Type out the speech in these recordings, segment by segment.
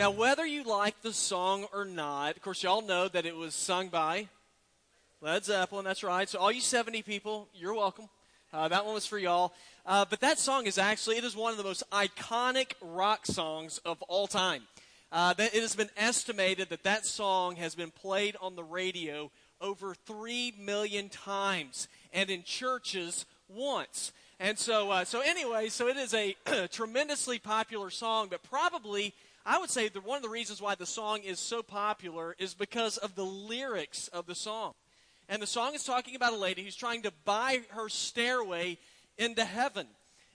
Now, whether you like the song or not, of course, y'all know that it was sung by Led Zeppelin. That's right. So, all you 70 people, you're welcome. Uh, that one was for y'all. Uh, but that song is actually, it is one of the most iconic rock songs of all time. Uh, it has been estimated that that song has been played on the radio over 3 million times and in churches once. And so, uh, so anyway, so it is a tremendously popular song, but probably I would say that one of the reasons why the song is so popular is because of the lyrics of the song. And the song is talking about a lady who's trying to buy her stairway into heaven.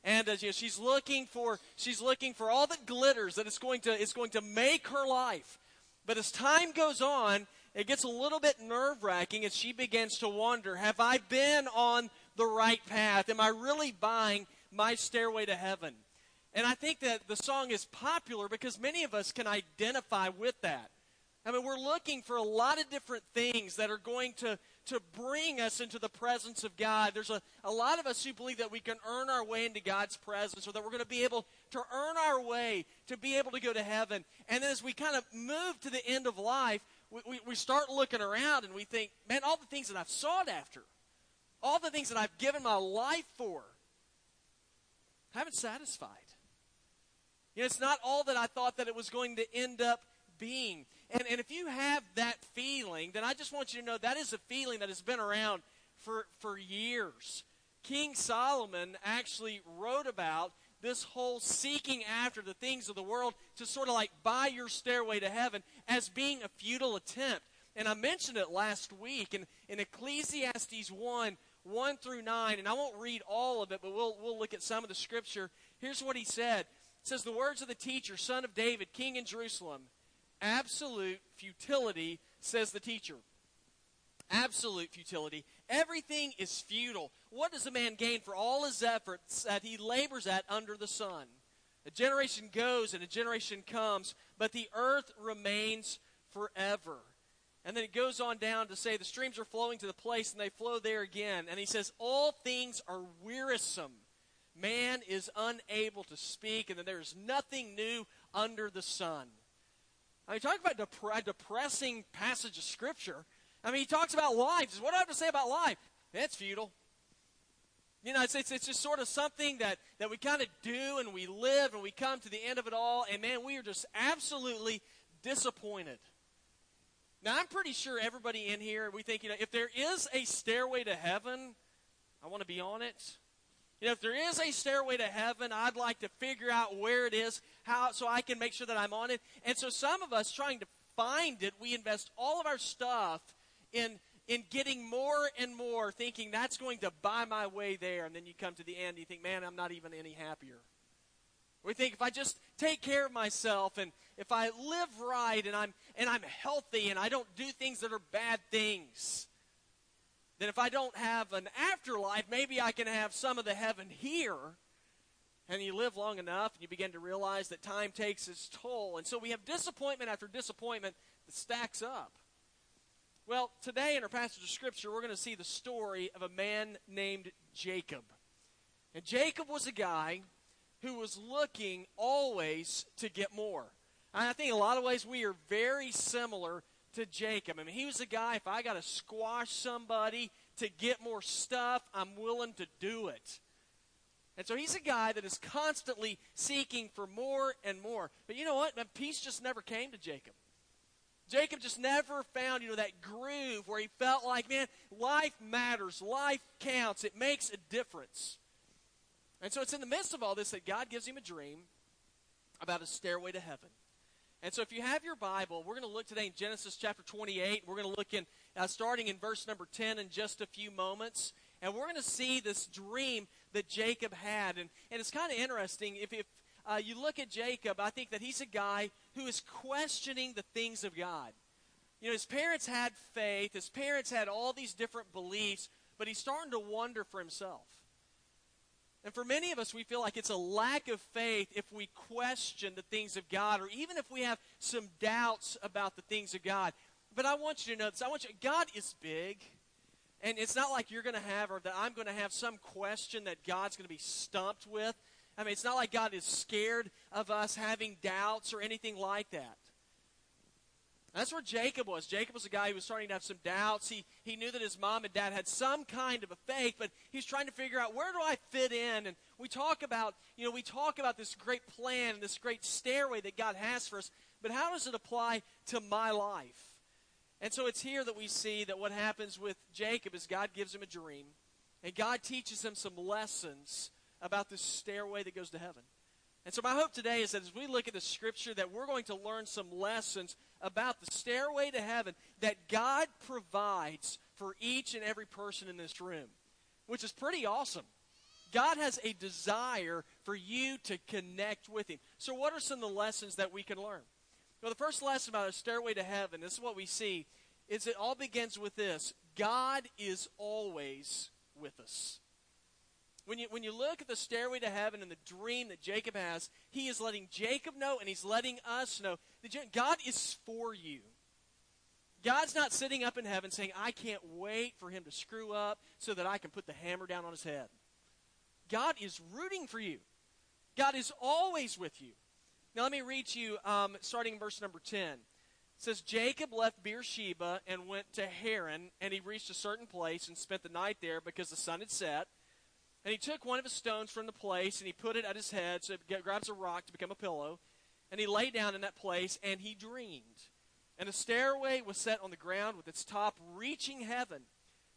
And uh, you know, she's looking for she's looking for all that glitters that it's going to it's going to make her life. But as time goes on, it gets a little bit nerve wracking as she begins to wonder: Have I been on the right path? Am I really buying my stairway to heaven? And I think that the song is popular because many of us can identify with that. I mean, we're looking for a lot of different things that are going to, to bring us into the presence of God. There's a, a lot of us who believe that we can earn our way into God's presence or that we're going to be able to earn our way to be able to go to heaven. And then as we kind of move to the end of life, we, we, we start looking around and we think, man, all the things that I've sought after, all the things that I've given my life for, haven't satisfied. You know, it's not all that I thought that it was going to end up being. And, and if you have that feeling, then I just want you to know that is a feeling that has been around for, for years. King Solomon actually wrote about this whole seeking after the things of the world to sort of like buy your stairway to heaven as being a futile attempt. And I mentioned it last week in, in Ecclesiastes 1 1 through 9, and I won't read all of it, but we'll, we'll look at some of the scripture. Here's what he said. It says, The words of the teacher, son of David, king in Jerusalem, absolute futility, says the teacher. Absolute futility. Everything is futile. What does a man gain for all his efforts that he labors at under the sun? A generation goes and a generation comes, but the earth remains forever. And then it goes on down to say the streams are flowing to the place and they flow there again. And he says, All things are wearisome. Man is unable to speak, and then there is nothing new under the sun. I mean, talk about dep- a depressing passage of Scripture. I mean, he talks about life. What do I have to say about life? It's futile. You know, it's, it's, it's just sort of something that, that we kind of do and we live and we come to the end of it all, and man, we are just absolutely disappointed. Now, I'm pretty sure everybody in here, we think, you know, if there is a stairway to heaven, I want to be on it. You know, if there is a stairway to heaven, I'd like to figure out where it is, how, so I can make sure that I'm on it. And so some of us trying to find it, we invest all of our stuff in in getting more and more, thinking that's going to buy my way there. And then you come to the end, and you think, man, I'm not even any happier. We think if I just take care of myself and if I live right and I'm and I'm healthy and I don't do things that are bad things, then if I don't have an afterlife, maybe I can have some of the heaven here. And you live long enough and you begin to realize that time takes its toll. And so we have disappointment after disappointment that stacks up. Well, today in our passage of Scripture, we're going to see the story of a man named Jacob. And Jacob was a guy who was looking always to get more. And I think in a lot of ways we are very similar to Jacob. I mean, he was a guy, if I got to squash somebody to get more stuff, I'm willing to do it. And so he's a guy that is constantly seeking for more and more. But you know what? Peace just never came to Jacob. Jacob just never found, you know, that groove where he felt like, man, life matters, life counts, it makes a difference. And so it's in the midst of all this that God gives him a dream about a stairway to heaven. And so if you have your Bible, we're going to look today in Genesis chapter 28. We're going to look in, uh, starting in verse number 10 in just a few moments. And we're going to see this dream that Jacob had. And, and it's kind of interesting. If, if uh, you look at Jacob, I think that he's a guy who is questioning the things of God. You know, his parents had faith, his parents had all these different beliefs, but he's starting to wonder for himself. And for many of us, we feel like it's a lack of faith if we question the things of God, or even if we have some doubts about the things of God. But I want you to know this. I want you. God is big, and it's not like you're going to have, or that I'm going to have some question that God's going to be stumped with. I mean, it's not like God is scared of us having doubts or anything like that. That's where Jacob was. Jacob was a guy who was starting to have some doubts. He, he knew that his mom and dad had some kind of a faith, but he's trying to figure out where do I fit in? And we talk about, you know, we talk about this great plan, and this great stairway that God has for us, but how does it apply to my life? And so it's here that we see that what happens with Jacob is God gives him a dream, and God teaches him some lessons about this stairway that goes to heaven. And so my hope today is that as we look at the scripture that we're going to learn some lessons about the stairway to heaven that God provides for each and every person in this room, which is pretty awesome. God has a desire for you to connect with Him. So, what are some of the lessons that we can learn? Well, the first lesson about a stairway to heaven, this is what we see, is it all begins with this God is always with us. When you, when you look at the stairway to heaven and the dream that Jacob has, he is letting Jacob know and he's letting us know that God is for you. God's not sitting up in heaven saying, I can't wait for him to screw up so that I can put the hammer down on his head. God is rooting for you. God is always with you. Now, let me read to you, um, starting in verse number 10. It says, Jacob left Beersheba and went to Haran, and he reached a certain place and spent the night there because the sun had set. And he took one of his stones from the place and he put it at his head, so he grabs a rock to become a pillow. And he lay down in that place and he dreamed. And a stairway was set on the ground with its top reaching heaven.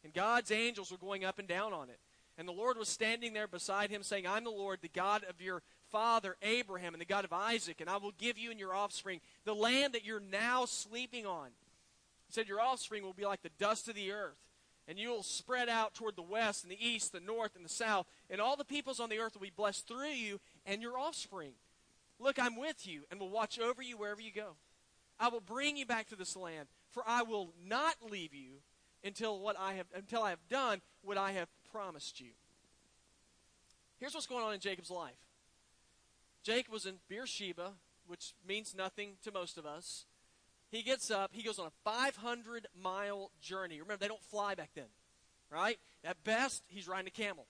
And God's angels were going up and down on it. And the Lord was standing there beside him, saying, I'm the Lord, the God of your father Abraham, and the God of Isaac, and I will give you and your offspring the land that you're now sleeping on. He said, Your offspring will be like the dust of the earth and you will spread out toward the west and the east, the north and the south, and all the peoples on the earth will be blessed through you and your offspring. Look, I'm with you and will watch over you wherever you go. I will bring you back to this land, for I will not leave you until what I have until I have done what I have promised you. Here's what's going on in Jacob's life. Jacob was in Beersheba, which means nothing to most of us. He gets up, he goes on a 500 mile journey. Remember, they don't fly back then, right? At best, he's riding a camel.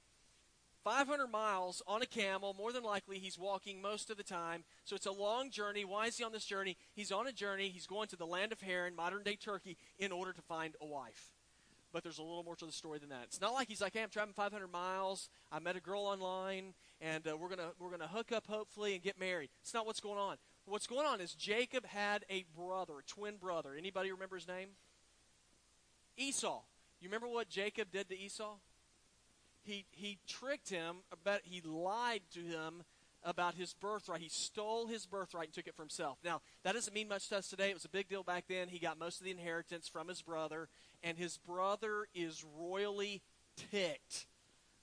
500 miles on a camel, more than likely he's walking most of the time. So it's a long journey. Why is he on this journey? He's on a journey. He's going to the land of Haran, modern day Turkey, in order to find a wife. But there's a little more to the story than that. It's not like he's like, hey, I'm traveling 500 miles. I met a girl online, and uh, we're gonna we're gonna hook up hopefully and get married. It's not what's going on what's going on is Jacob had a brother, a twin brother. Anybody remember his name? Esau. You remember what Jacob did to Esau? He he tricked him but he lied to him about his birthright. He stole his birthright and took it for himself. Now, that doesn't mean much to us today. It was a big deal back then. He got most of the inheritance from his brother, and his brother is royally ticked.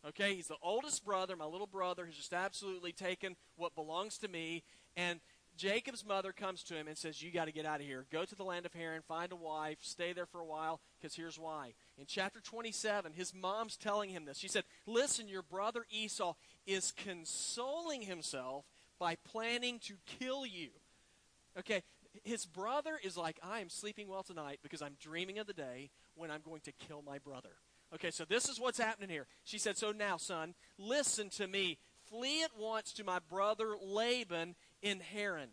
Okay, he's the oldest brother, my little brother, who's just absolutely taken what belongs to me, and Jacob's mother comes to him and says, You got to get out of here. Go to the land of Haran, find a wife, stay there for a while, because here's why. In chapter 27, his mom's telling him this. She said, Listen, your brother Esau is consoling himself by planning to kill you. Okay, his brother is like, I am sleeping well tonight because I'm dreaming of the day when I'm going to kill my brother. Okay, so this is what's happening here. She said, So now, son, listen to me. Flee at once to my brother Laban in Haran.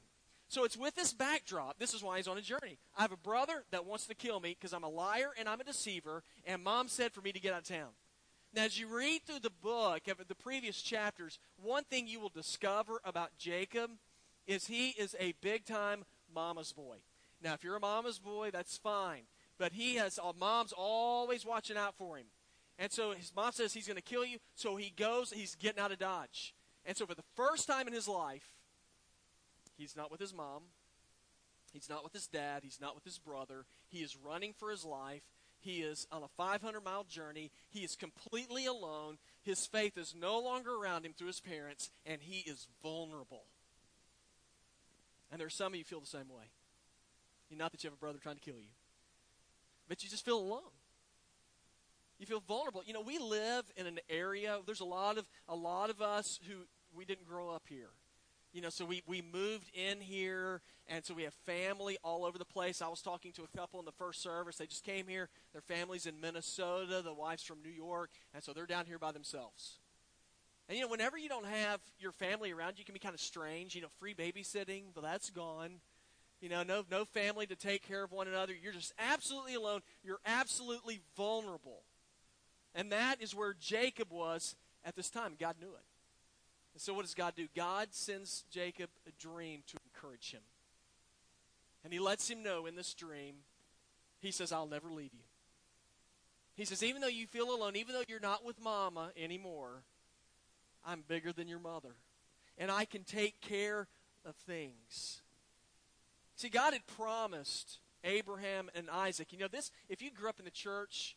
So it's with this backdrop. This is why he's on a journey. I have a brother that wants to kill me because I'm a liar and I'm a deceiver, and mom said for me to get out of town. Now, as you read through the book of the previous chapters, one thing you will discover about Jacob is he is a big time mama's boy. Now, if you're a mama's boy, that's fine. But he has, uh, mom's always watching out for him. And so his mom says he's going to kill you, so he goes, he's getting out of Dodge. And so for the first time in his life, He's not with his mom. He's not with his dad. He's not with his brother. He is running for his life. He is on a 500 mile journey. He is completely alone. His faith is no longer around him through his parents, and he is vulnerable. And there are some of you feel the same way. Not that you have a brother trying to kill you, but you just feel alone. You feel vulnerable. You know, we live in an area. There's a lot of a lot of us who we didn't grow up here you know, so we, we moved in here, and so we have family all over the place. I was talking to a couple in the first service. They just came here. Their family's in Minnesota. The wife's from New York, and so they're down here by themselves. And you know, whenever you don't have your family around, you can be kind of strange. You know, free babysitting, but that's gone. You know, no no family to take care of one another. You're just absolutely alone. You're absolutely vulnerable. And that is where Jacob was at this time. God knew it. And so what does God do? God sends Jacob a dream to encourage him. And he lets him know in this dream, he says, I'll never leave you. He says, even though you feel alone, even though you're not with mama anymore, I'm bigger than your mother. And I can take care of things. See, God had promised Abraham and Isaac. You know, this, if you grew up in the church,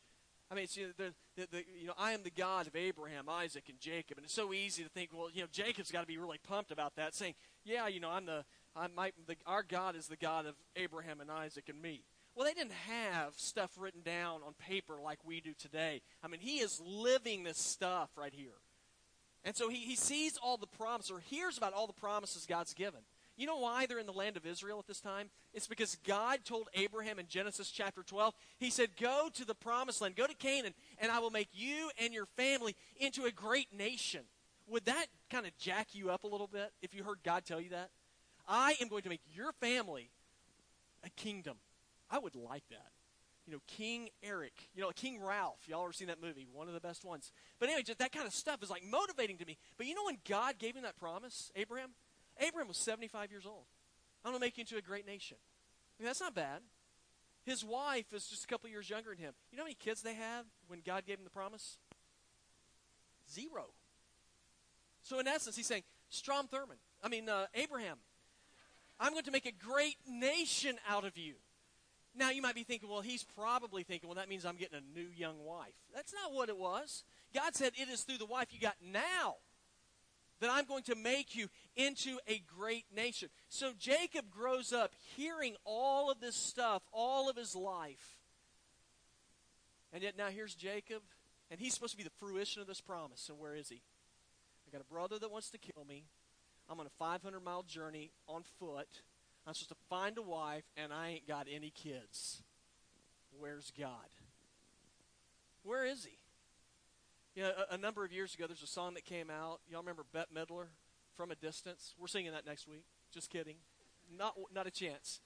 I mean, you know, the, you know, I am the God of Abraham, Isaac, and Jacob. And it's so easy to think, well, you know, Jacob's got to be really pumped about that, saying, yeah, you know, I'm the, I'm my, the, our God is the God of Abraham and Isaac and me. Well, they didn't have stuff written down on paper like we do today. I mean, he is living this stuff right here. And so he, he sees all the promises, or hears about all the promises God's given. You know why they're in the land of Israel at this time? It's because God told Abraham in Genesis chapter 12, He said, Go to the promised land, go to Canaan, and I will make you and your family into a great nation. Would that kind of jack you up a little bit if you heard God tell you that? I am going to make your family a kingdom. I would like that you know, King Eric, you know, King Ralph. Y'all ever seen that movie? One of the best ones. But anyway, just that kind of stuff is like motivating to me. But you know when God gave him that promise, Abraham? Abraham was 75 years old. I'm going to make you into a great nation. I mean, that's not bad. His wife is just a couple years younger than him. You know how many kids they had when God gave him the promise? Zero. So in essence, he's saying, Strom Thurmond, I mean, uh, Abraham, I'm going to make a great nation out of you. Now, you might be thinking, well, he's probably thinking, well, that means I'm getting a new young wife. That's not what it was. God said, it is through the wife you got now that I'm going to make you into a great nation. So Jacob grows up hearing all of this stuff all of his life. And yet now here's Jacob, and he's supposed to be the fruition of this promise. And where is he? I got a brother that wants to kill me. I'm on a 500 mile journey on foot. I'm supposed to find a wife, and I ain't got any kids. Where's God? Where is he? You know, a, a, number of years ago, there's a song that came out. Y'all remember Bette Midler, From a Distance? We're singing that next week. Just kidding. Not, not a chance.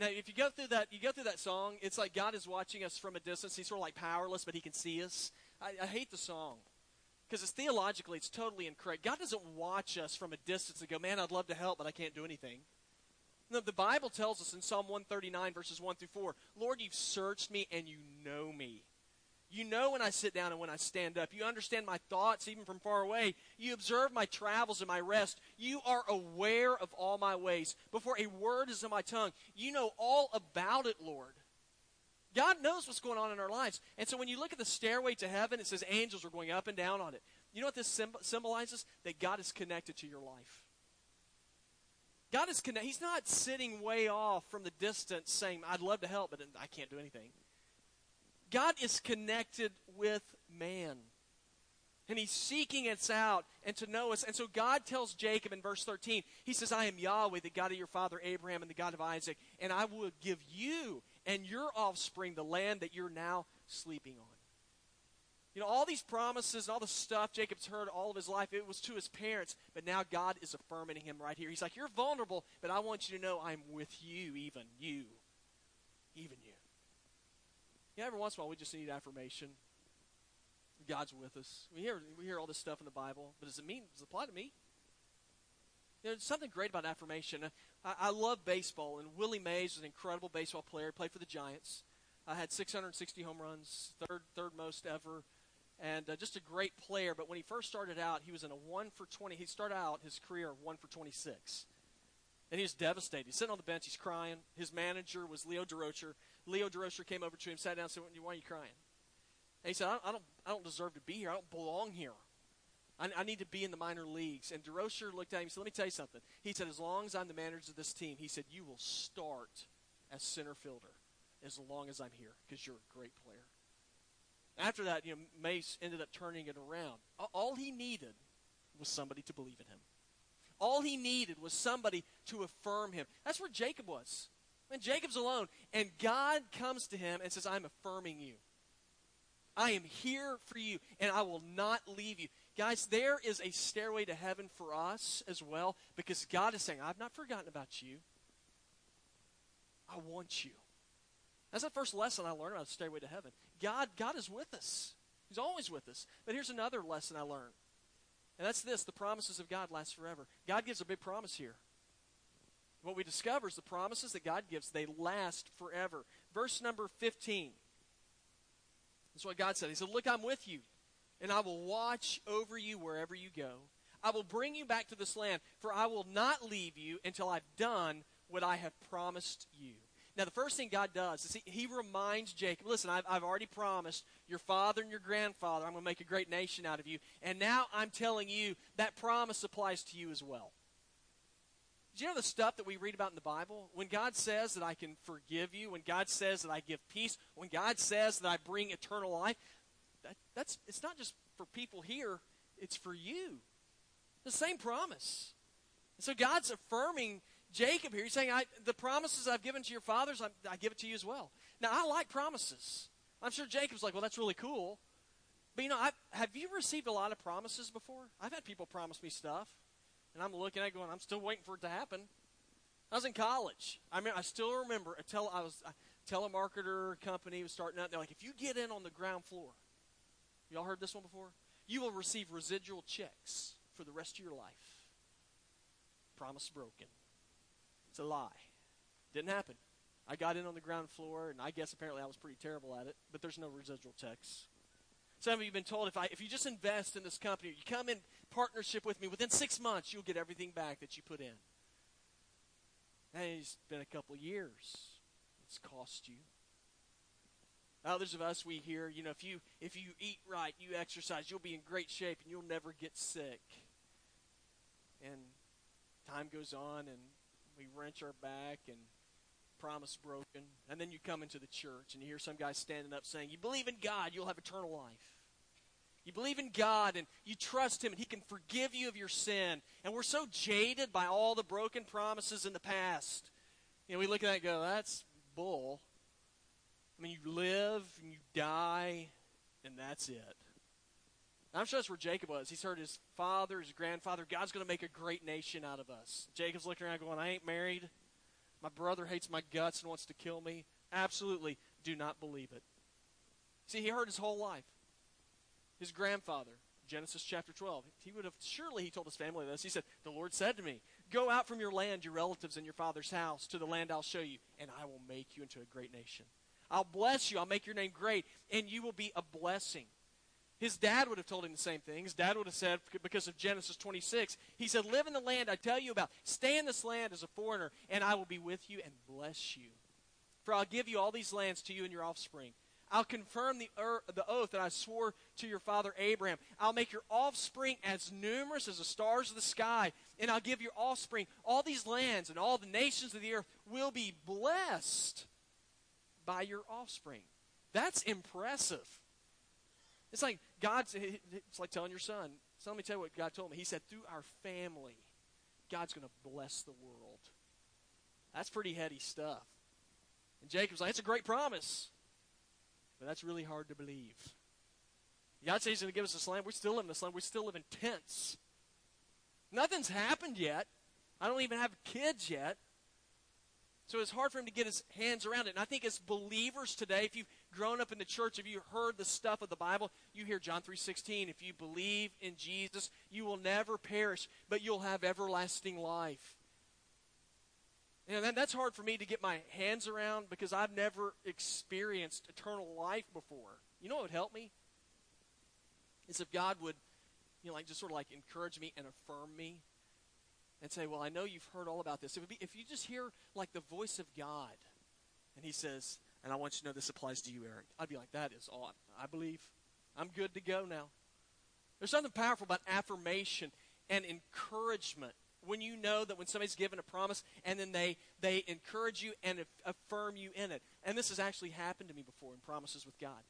Now, if you go through that, you go through that song. It's like God is watching us from a distance. He's sort of like powerless, but He can see us. I, I hate the song because it's theologically, it's totally incorrect. God doesn't watch us from a distance and go, "Man, I'd love to help, but I can't do anything." No, the Bible tells us in Psalm 139, verses 1 through 4 Lord, you've searched me and you know me. You know when I sit down and when I stand up. You understand my thoughts even from far away. You observe my travels and my rest. You are aware of all my ways. Before a word is in my tongue, you know all about it, Lord. God knows what's going on in our lives. And so when you look at the stairway to heaven, it says angels are going up and down on it. You know what this symbolizes? That God is connected to your life. God is connected. He's not sitting way off from the distance saying, I'd love to help, but I can't do anything. God is connected with man. And he's seeking us out and to know us. And so God tells Jacob in verse 13, he says, I am Yahweh, the God of your father Abraham and the God of Isaac, and I will give you and your offspring the land that you're now sleeping on. You know, all these promises and all the stuff Jacob's heard all of his life, it was to his parents, but now God is affirming him right here. He's like, You're vulnerable, but I want you to know I'm with you, even you. Even you. Yeah, every once in a while we just need affirmation. God's with us. We hear we hear all this stuff in the Bible, but does it mean does it apply to me? There's something great about affirmation. I, I love baseball, and Willie Mays was an incredible baseball player. He played for the Giants. I had 660 home runs, third third most ever, and uh, just a great player. But when he first started out, he was in a one for 20. He started out his career one for 26. And he was devastated. He's sitting on the bench. He's crying. His manager was Leo Durocher. Leo Durocher came over to him, sat down, and said, "Why are you crying?" And he said, I, I don't, I don't deserve to be here. I don't belong here. I, I need to be in the minor leagues." And Durocher looked at him. He said, "Let me tell you something." He said, "As long as I'm the manager of this team, he said you will start as center fielder as long as I'm here because you're a great player." After that, you know, Mays ended up turning it around. All he needed was somebody to believe in him. All he needed was somebody to affirm him. That's where Jacob was. And Jacob's alone, and God comes to him and says, I'm affirming you. I am here for you, and I will not leave you. Guys, there is a stairway to heaven for us as well because God is saying, I've not forgotten about you. I want you. That's the first lesson I learned about the stairway to heaven. God, God is with us. He's always with us. But here's another lesson I learned. And that's this the promises of God last forever. God gives a big promise here. What we discover is the promises that God gives, they last forever. Verse number 15. That's what God said. He said, Look, I'm with you, and I will watch over you wherever you go. I will bring you back to this land, for I will not leave you until I've done what I have promised you. Now, the first thing God does is he, he reminds Jacob, listen, I've, I've already promised your father and your grandfather, I'm going to make a great nation out of you. And now I'm telling you that promise applies to you as well. Do you know the stuff that we read about in the Bible? When God says that I can forgive you, when God says that I give peace, when God says that I bring eternal life, that, that's it's not just for people here, it's for you. The same promise. And so God's affirming Jacob here. He's saying, I, The promises I've given to your fathers, I, I give it to you as well. Now, I like promises. I'm sure Jacob's like, Well, that's really cool. But you know, I've, have you received a lot of promises before? I've had people promise me stuff. And I'm looking at going, I'm still waiting for it to happen. I was in college. I mean, I still remember a tele, I was a telemarketer company was starting out. They're like, if you get in on the ground floor, y'all heard this one before? You will receive residual checks for the rest of your life. Promise broken. It's a lie. Didn't happen. I got in on the ground floor, and I guess apparently I was pretty terrible at it, but there's no residual checks. Some of you have been told if, I, if you just invest in this company, you come in partnership with me, within six months, you'll get everything back that you put in. And it's been a couple years. It's cost you. Others of us, we hear, you know, if you if you eat right, you exercise, you'll be in great shape and you'll never get sick. And time goes on and we wrench our back and promise broken. And then you come into the church and you hear some guy standing up saying, You believe in God, you'll have eternal life. You believe in God and you trust Him and He can forgive you of your sin. And we're so jaded by all the broken promises in the past. You know, we look at that and go, That's bull. I mean, you live and you die, and that's it. I'm sure that's where Jacob was. He's heard his father, his grandfather, God's going to make a great nation out of us. Jacob's looking around going, I ain't married. My brother hates my guts and wants to kill me. Absolutely do not believe it. See, he heard his whole life. His grandfather, Genesis chapter 12, he would have, surely he told his family this. He said, The Lord said to me, Go out from your land, your relatives, and your father's house to the land I'll show you, and I will make you into a great nation. I'll bless you, I'll make your name great, and you will be a blessing. His dad would have told him the same thing. His dad would have said, because of Genesis 26, he said, Live in the land I tell you about. Stay in this land as a foreigner, and I will be with you and bless you. For I'll give you all these lands to you and your offspring. I'll confirm the, er, the oath that I swore to your father Abraham. I'll make your offspring as numerous as the stars of the sky, and I'll give your offspring all these lands, and all the nations of the earth will be blessed by your offspring. That's impressive. It's like God's, it's like telling your son. So let me tell you what God told me. He said, through our family, God's going to bless the world. That's pretty heady stuff. And Jacob's like, it's a great promise. But that's really hard to believe. God says he's going to give us this land. We still live in this land. We still live in tents. Nothing's happened yet. I don't even have kids yet. So it's hard for him to get his hands around it. And I think as believers today, if you've grown up in the church, if you heard the stuff of the Bible, you hear John 3:16, if you believe in Jesus, you will never perish, but you'll have everlasting life. You know, that, that's hard for me to get my hands around because I've never experienced eternal life before. You know what would help me? Is if God would, you know, like just sort of like encourage me and affirm me and say, Well, I know you've heard all about this. It would be if you just hear like the voice of God and he says, and I want you to know this applies to you, Eric. I'd be like, that is odd. I believe. I'm good to go now. There's something powerful about affirmation and encouragement when you know that when somebody's given a promise and then they, they encourage you and affirm you in it. And this has actually happened to me before in promises with God.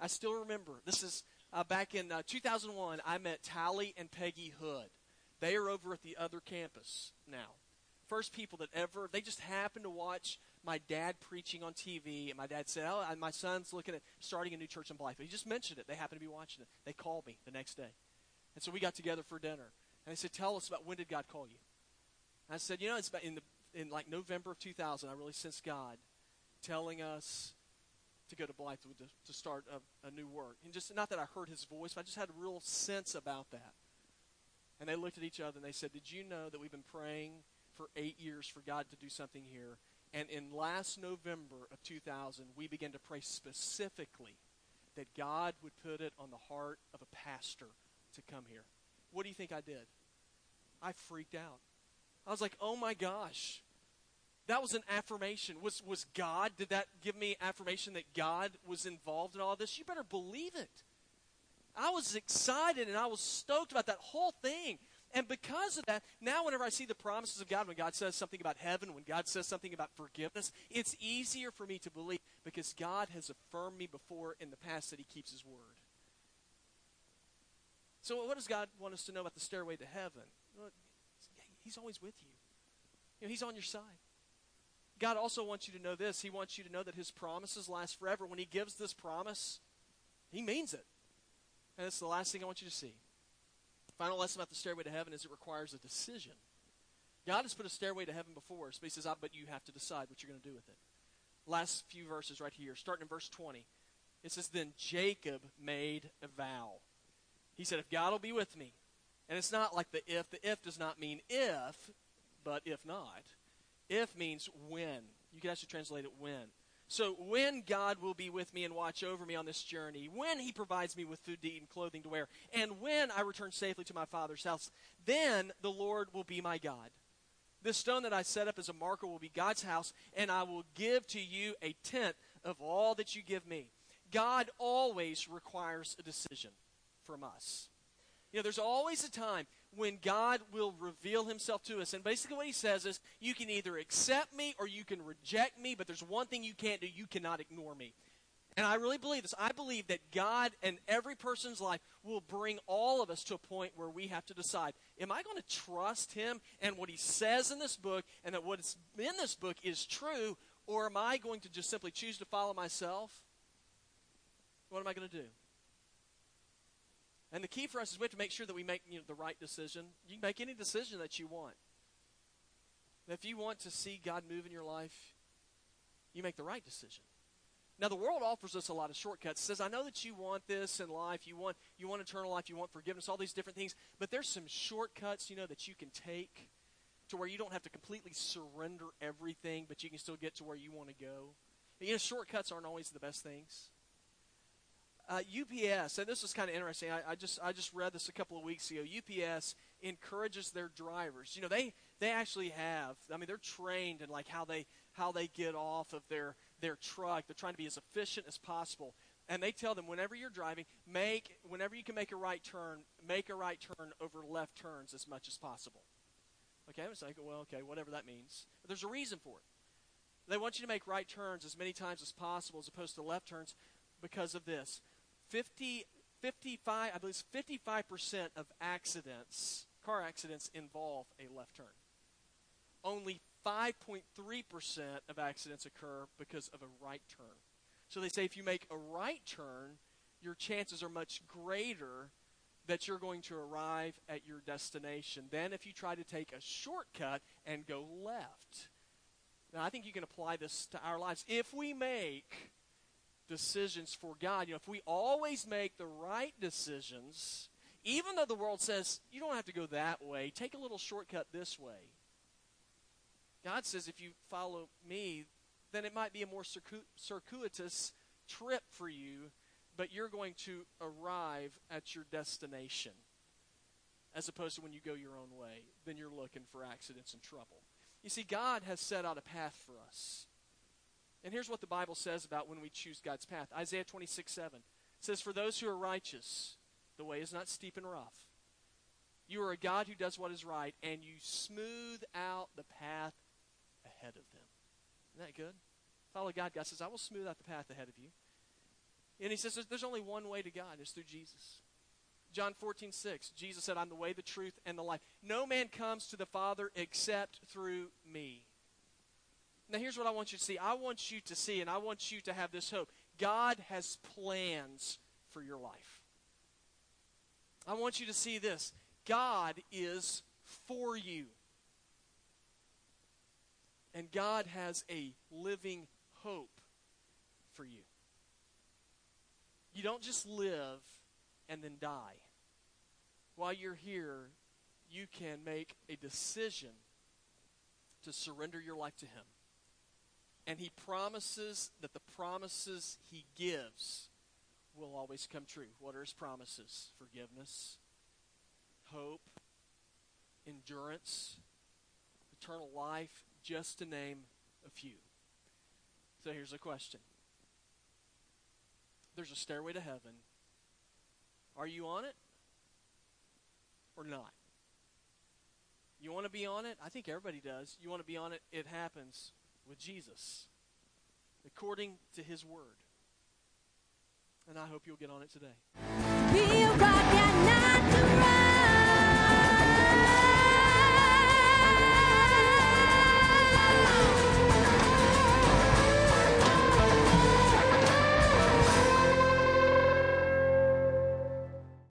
I still remember, this is uh, back in uh, 2001, I met Tally and Peggy Hood. They are over at the other campus now. First people that ever, they just happened to watch my dad preaching on TV, and my dad said, "Oh, my son's looking at starting a new church in Blythefield." He just mentioned it. They happened to be watching it. They called me the next day. And so we got together for dinner. And they said, Tell us about when did God call you? And I said, You know, it's about in, the, in like November of 2000, I really sensed God telling us to go to Blythewood to, to start a, a new work. And just not that I heard his voice, but I just had a real sense about that. And they looked at each other and they said, Did you know that we've been praying for eight years for God to do something here? And in last November of 2000, we began to pray specifically that God would put it on the heart of a pastor to come here. What do you think I did? I freaked out. I was like, oh my gosh. That was an affirmation. Was, was God, did that give me affirmation that God was involved in all this? You better believe it. I was excited and I was stoked about that whole thing. And because of that, now whenever I see the promises of God, when God says something about heaven, when God says something about forgiveness, it's easier for me to believe because God has affirmed me before in the past that He keeps His word. So, what does God want us to know about the stairway to heaven? Well, he's always with you. you know, he's on your side. God also wants you to know this. He wants you to know that His promises last forever. When He gives this promise, He means it. And that's the last thing I want you to see. Final lesson about the stairway to heaven is it requires a decision. God has put a stairway to heaven before us, but He says, ah, but you have to decide what you're going to do with it. Last few verses right here, starting in verse 20. It says, Then Jacob made a vow. He said, If God will be with me, and it's not like the if, the if does not mean if, but if not. If means when. You can actually translate it when. So when God will be with me and watch over me on this journey, when he provides me with food to eat and clothing to wear, and when I return safely to my father's house, then the Lord will be my God. This stone that I set up as a marker will be God's house, and I will give to you a tenth of all that you give me. God always requires a decision from us. You know, there's always a time when God will reveal himself to us. And basically, what he says is, you can either accept me or you can reject me, but there's one thing you can't do you cannot ignore me. And I really believe this. I believe that God and every person's life will bring all of us to a point where we have to decide am I going to trust him and what he says in this book and that what's in this book is true, or am I going to just simply choose to follow myself? What am I going to do? And the key for us is we have to make sure that we make you know, the right decision. You can make any decision that you want. If you want to see God move in your life, you make the right decision. Now the world offers us a lot of shortcuts. It says, I know that you want this in life, you want you want eternal life, you want forgiveness, all these different things, but there's some shortcuts, you know, that you can take to where you don't have to completely surrender everything, but you can still get to where you want to go. you know, shortcuts aren't always the best things. Uh, UPS, and this was kind of interesting. I, I, just I just read this a couple of weeks ago. UPS encourages their drivers. You know, they they actually have. I mean, they're trained in like how they how they get off of their their truck. They're trying to be as efficient as possible. And they tell them whenever you're driving, make whenever you can make a right turn, make a right turn over left turns as much as possible. Okay, I'm saying, well, okay, whatever that means. But there's a reason for it. They want you to make right turns as many times as possible as opposed to left turns because of this. 50, 55, I believe 55% of accidents, car accidents, involve a left turn. Only 5.3% of accidents occur because of a right turn. So they say if you make a right turn, your chances are much greater that you're going to arrive at your destination than if you try to take a shortcut and go left. Now, I think you can apply this to our lives. If we make decisions for God. You know, if we always make the right decisions, even though the world says you don't have to go that way, take a little shortcut this way. God says if you follow me, then it might be a more circuitous trip for you, but you're going to arrive at your destination. As opposed to when you go your own way, then you're looking for accidents and trouble. You see, God has set out a path for us. And here's what the Bible says about when we choose God's path Isaiah 26 7 says, For those who are righteous, the way is not steep and rough. You are a God who does what is right, and you smooth out the path ahead of them. Isn't that good? Follow God. God says, I will smooth out the path ahead of you. And he says, There's only one way to God, it's through Jesus. John 14, 6, Jesus said, I'm the way, the truth, and the life. No man comes to the Father except through me. Now, here's what I want you to see. I want you to see, and I want you to have this hope. God has plans for your life. I want you to see this God is for you. And God has a living hope for you. You don't just live and then die. While you're here, you can make a decision to surrender your life to Him. And He promises that the promises He gives will always come true. What are His promises? Forgiveness, hope, endurance, eternal life, just to name a few. So here's a question There's a stairway to heaven. Are you on it or not? You want to be on it? I think everybody does. You want to be on it? It happens with Jesus, according to his word. And I hope you'll get on it today.